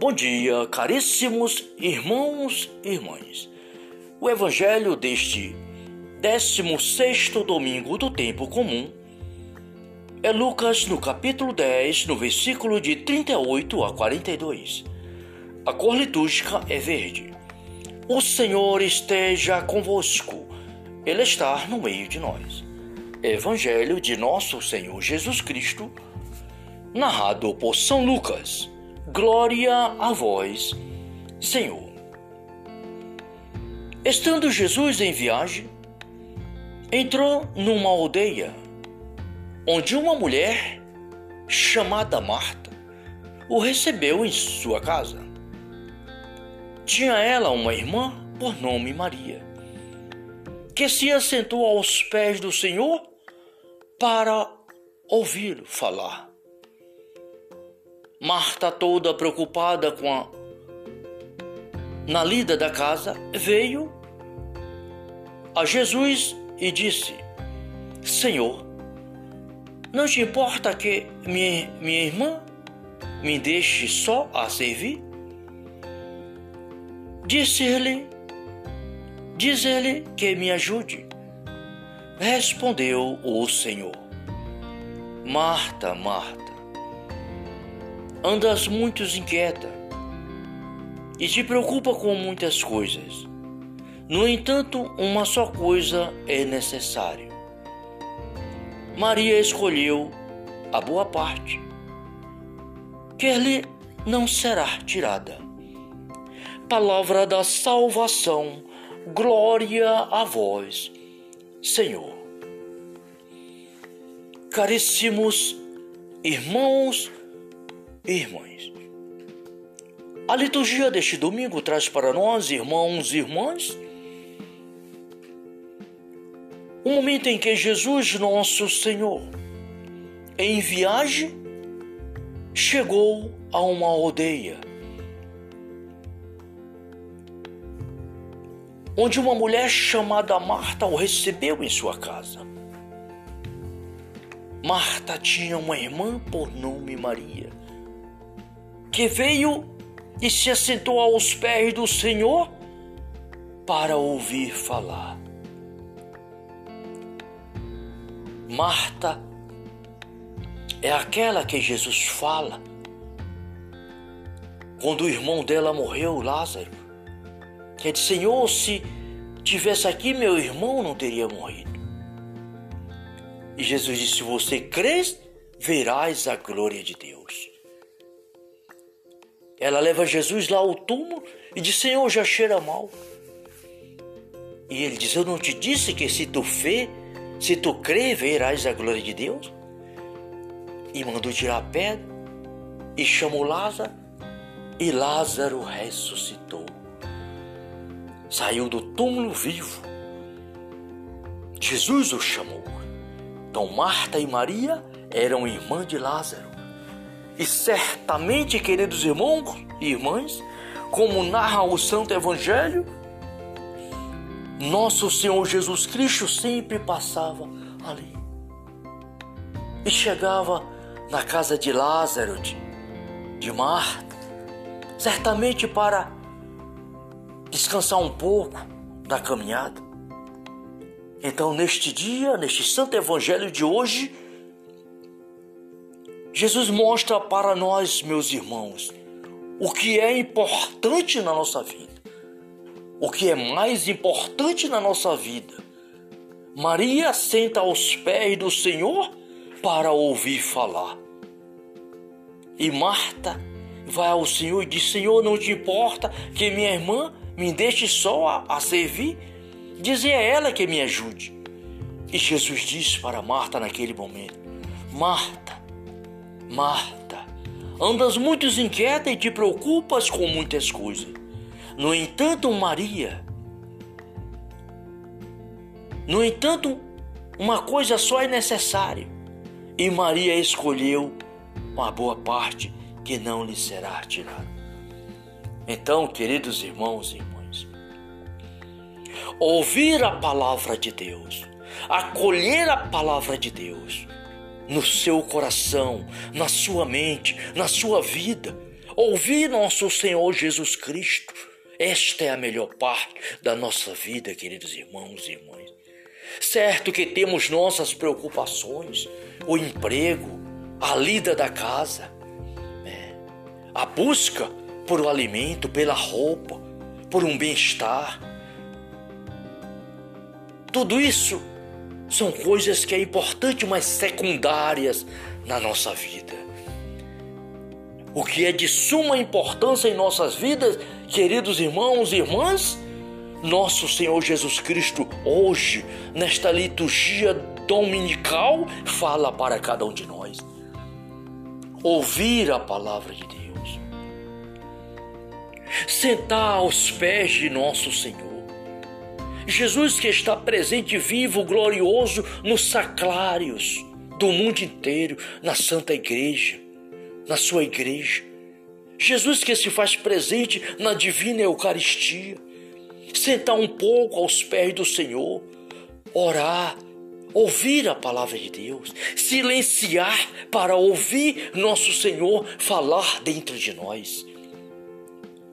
Bom dia, caríssimos irmãos e irmãs. O evangelho deste 16 domingo do tempo comum é Lucas no capítulo 10, no versículo de 38 a 42. A cor litúrgica é verde. O Senhor esteja convosco. Ele está no meio de nós. Evangelho de nosso Senhor Jesus Cristo, narrado por São Lucas. Glória a vós, Senhor. Estando Jesus em viagem, entrou numa aldeia onde uma mulher chamada Marta o recebeu em sua casa. Tinha ela uma irmã por nome Maria, que se assentou aos pés do Senhor para ouvi-lo falar. Marta, toda preocupada com a na lida da casa, veio a Jesus e disse: Senhor, não te importa que minha, minha irmã me deixe só a servir? Disse-lhe, diz-lhe que me ajude. Respondeu o Senhor: Marta, Marta, Andas muito inquieta e te preocupa com muitas coisas. No entanto, uma só coisa é necessária. Maria escolheu a boa parte, que lhe não será tirada. Palavra da salvação, glória a vós, Senhor. Caríssimos irmãos irmãs. A liturgia deste domingo traz para nós, irmãos e irmãs, um momento em que Jesus, nosso Senhor, em viagem, chegou a uma aldeia onde uma mulher chamada Marta o recebeu em sua casa. Marta tinha uma irmã por nome Maria que veio e se assentou aos pés do Senhor para ouvir falar. Marta é aquela que Jesus fala quando o irmão dela morreu, Lázaro. Que disse, Senhor, se tivesse aqui meu irmão não teria morrido. E Jesus disse: Se você crês, verás a glória de Deus. Ela leva Jesus lá ao túmulo e diz: Senhor, já cheira mal. E ele diz: Eu não te disse que se tu fê, se tu crê, verás a glória de Deus? E mandou tirar a pedra e chamou Lázaro, e Lázaro ressuscitou. Saiu do túmulo vivo. Jesus o chamou. Então Marta e Maria eram irmãs de Lázaro. E certamente, queridos irmãos e irmãs, como narra o Santo Evangelho, nosso Senhor Jesus Cristo sempre passava ali. E chegava na casa de Lázaro, de, Marta, certamente para descansar um pouco da caminhada. Então, neste dia, neste Santo Evangelho de hoje, Jesus mostra para nós, meus irmãos, o que é importante na nossa vida, o que é mais importante na nossa vida. Maria senta aos pés do Senhor para ouvir falar. E Marta vai ao Senhor e diz: Senhor, não te importa que minha irmã me deixe só a, a servir? Dizer a ela que me ajude. E Jesus disse para Marta naquele momento: Marta, Marta, andas muito inquieta e te preocupas com muitas coisas. No entanto, Maria, no entanto, uma coisa só é necessária, e Maria escolheu uma boa parte que não lhe será tirada. Então, queridos irmãos e irmãs, ouvir a palavra de Deus, acolher a palavra de Deus, no seu coração, na sua mente, na sua vida. ouvir nosso Senhor Jesus Cristo. Esta é a melhor parte da nossa vida, queridos irmãos e irmãs. Certo que temos nossas preocupações, o emprego, a lida da casa, né? a busca por o alimento, pela roupa, por um bem-estar. Tudo isso são coisas que é importante, mas secundárias na nossa vida. O que é de suma importância em nossas vidas, queridos irmãos e irmãs, nosso Senhor Jesus Cristo, hoje, nesta liturgia dominical, fala para cada um de nós. Ouvir a palavra de Deus, sentar aos pés de nosso Senhor. Jesus que está presente, vivo, glorioso nos sacrários do mundo inteiro, na Santa Igreja na sua igreja. Jesus que se faz presente na divina Eucaristia. Sentar um pouco aos pés do Senhor, orar, ouvir a palavra de Deus, silenciar para ouvir nosso Senhor falar dentro de nós.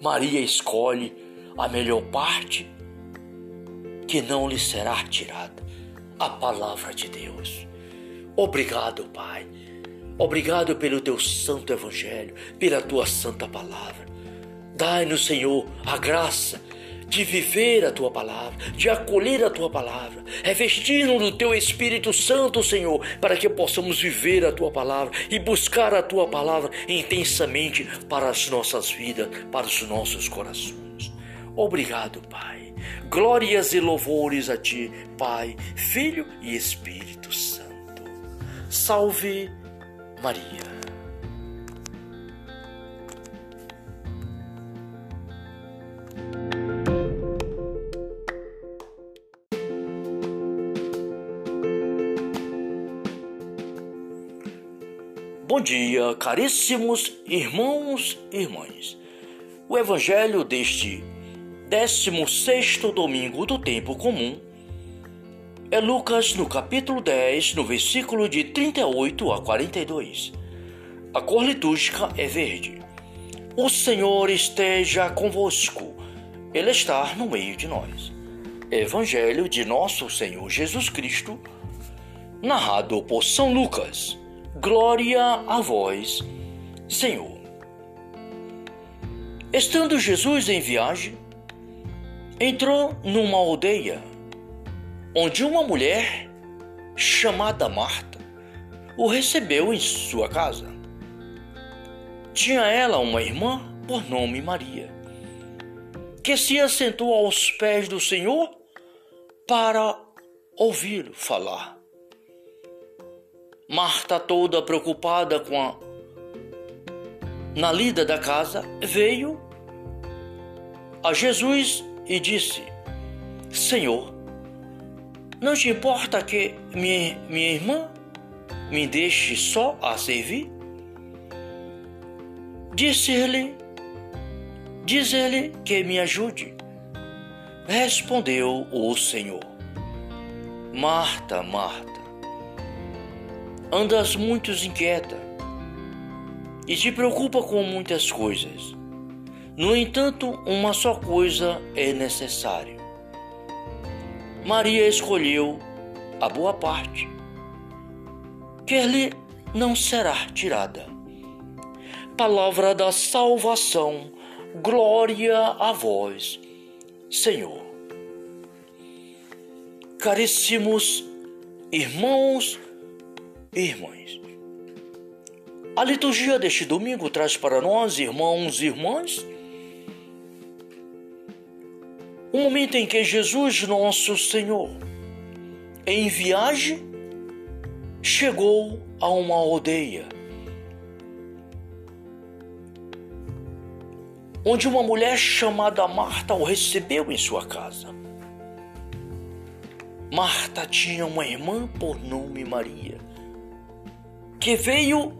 Maria escolhe a melhor parte que não lhe será tirada, a palavra de Deus. Obrigado, Pai Obrigado pelo teu santo evangelho, pela tua santa palavra. Dai-nos, Senhor, a graça de viver a tua palavra, de acolher a tua palavra, revestir-nos do teu Espírito Santo, Senhor, para que possamos viver a tua palavra e buscar a tua palavra intensamente para as nossas vidas, para os nossos corações. Obrigado, Pai. Glórias e louvores a ti, Pai, Filho e Espírito Santo. Salve Maria. Bom dia, caríssimos irmãos e irmãs. O evangelho deste 16 domingo do tempo comum é Lucas no capítulo 10, no versículo de 38 a 42. A cor litúrgica é verde. O Senhor esteja convosco, Ele está no meio de nós. Evangelho de nosso Senhor Jesus Cristo, narrado por São Lucas. Glória a vós, Senhor. Estando Jesus em viagem, entrou numa aldeia onde uma mulher chamada Marta o recebeu em sua casa. Tinha ela uma irmã por nome Maria, que se assentou aos pés do Senhor para ouvi-lo falar. Marta, toda preocupada com a na lida da casa, veio a Jesus e disse: Senhor, não te importa que minha, minha irmã me deixe só a servir? Disse-lhe, diz-lhe que me ajude. Respondeu o Senhor: Marta, Marta, andas muito inquieta e te preocupa com muitas coisas. No entanto, uma só coisa é necessária. Maria escolheu a boa parte, que lhe não será tirada. Palavra da salvação, glória a vós, Senhor. Caríssimos irmãos e irmãs, a liturgia deste domingo traz para nós, irmãos e irmãs, o momento em que Jesus, nosso Senhor, em viagem, chegou a uma aldeia onde uma mulher chamada Marta o recebeu em sua casa. Marta tinha uma irmã por nome Maria, que veio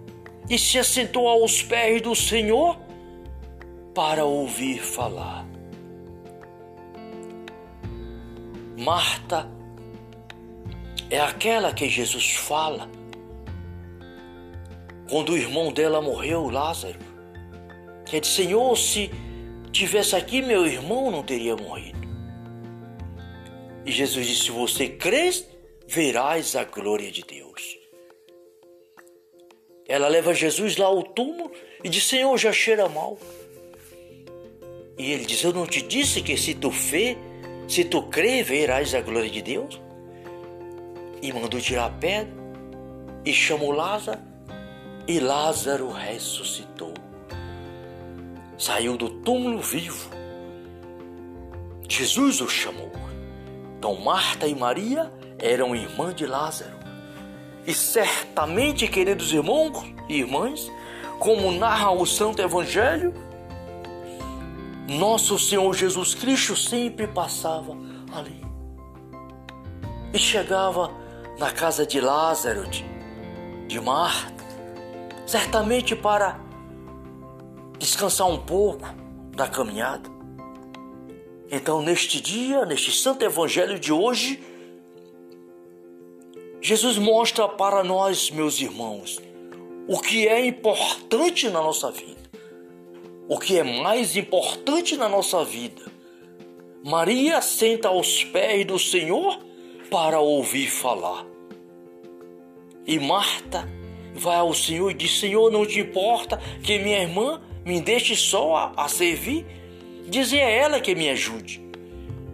e se assentou aos pés do Senhor para ouvir falar. Marta é aquela que Jesus fala quando o irmão dela morreu, Lázaro, Que é de Senhor, se tivesse aqui meu irmão não teria morrido. E Jesus disse: Se você crês, verás a glória de Deus. Ela leva Jesus lá ao túmulo e diz: Senhor, já cheira mal. E ele diz: Eu não te disse que se tu fê, se tu crê, verás a glória de Deus? E mandou tirar a pedra e chamou Lázaro, e Lázaro ressuscitou. Saiu do túmulo vivo. Jesus o chamou. Então Marta e Maria eram irmãs de Lázaro. E certamente, queridos irmãos e irmãs, como narra o Santo Evangelho, nosso Senhor Jesus Cristo sempre passava ali. E chegava na casa de Lázaro, de, de Marta, certamente para descansar um pouco da caminhada. Então, neste dia, neste Santo Evangelho de hoje, Jesus mostra para nós, meus irmãos, o que é importante na nossa vida o que é mais importante na nossa vida. Maria senta aos pés do Senhor para ouvir falar. E Marta vai ao Senhor e diz: Senhor, não te importa que minha irmã me deixe só a, a servir? Dizer a ela que me ajude.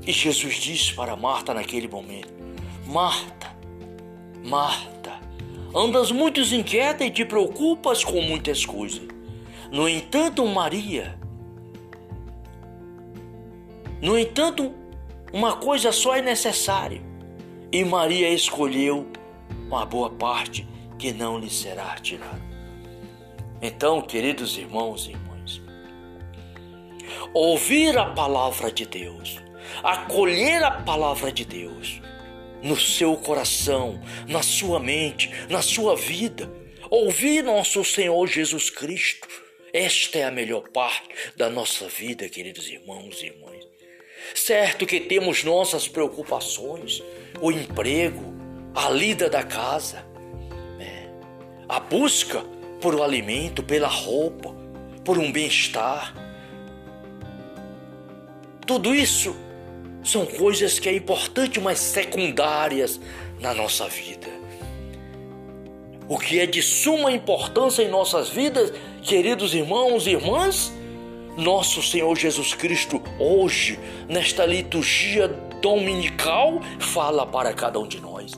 E Jesus disse para Marta naquele momento: Marta, Marta, andas muito inquieta e te preocupas com muitas coisas. No entanto, Maria, no entanto, uma coisa só é necessária, e Maria escolheu uma boa parte que não lhe será tirada. Então, queridos irmãos e irmãs, ouvir a palavra de Deus, acolher a palavra de Deus no seu coração, na sua mente, na sua vida, ouvir nosso Senhor Jesus Cristo esta é a melhor parte da nossa vida, queridos irmãos e irmãs. Certo que temos nossas preocupações, o emprego, a lida da casa, né? a busca por o alimento, pela roupa, por um bem-estar. Tudo isso são coisas que é importante, mas secundárias na nossa vida. O que é de suma importância em nossas vidas, queridos irmãos e irmãs, nosso Senhor Jesus Cristo, hoje, nesta liturgia dominical, fala para cada um de nós.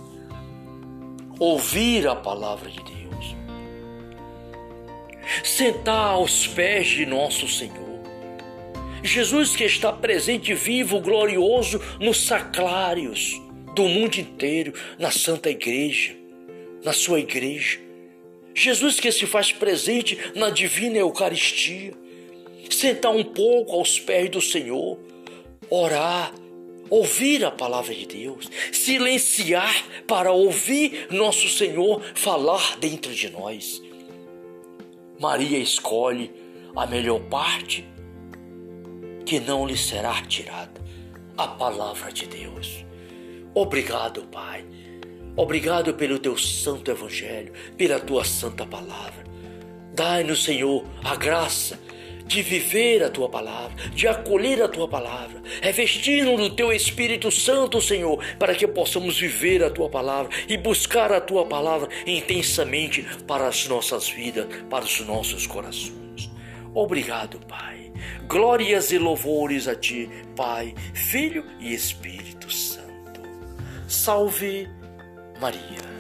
Ouvir a palavra de Deus, sentar aos pés de nosso Senhor. Jesus que está presente, vivo, glorioso nos sacrários do mundo inteiro, na Santa Igreja na sua igreja. Jesus que se faz presente na divina Eucaristia. Sentar um pouco aos pés do Senhor, orar, ouvir a palavra de Deus, silenciar para ouvir nosso Senhor falar dentro de nós. Maria escolhe a melhor parte que não lhe será tirada a palavra de Deus. Obrigado, Pai Obrigado pelo teu santo evangelho, pela tua santa palavra. Dai-nos, Senhor, a graça de viver a tua palavra, de acolher a tua palavra, revestir-nos do teu Espírito Santo, Senhor, para que possamos viver a tua palavra e buscar a tua palavra intensamente para as nossas vidas, para os nossos corações. Obrigado, Pai. Glórias e louvores a ti, Pai, Filho e Espírito Santo. Salve Maria.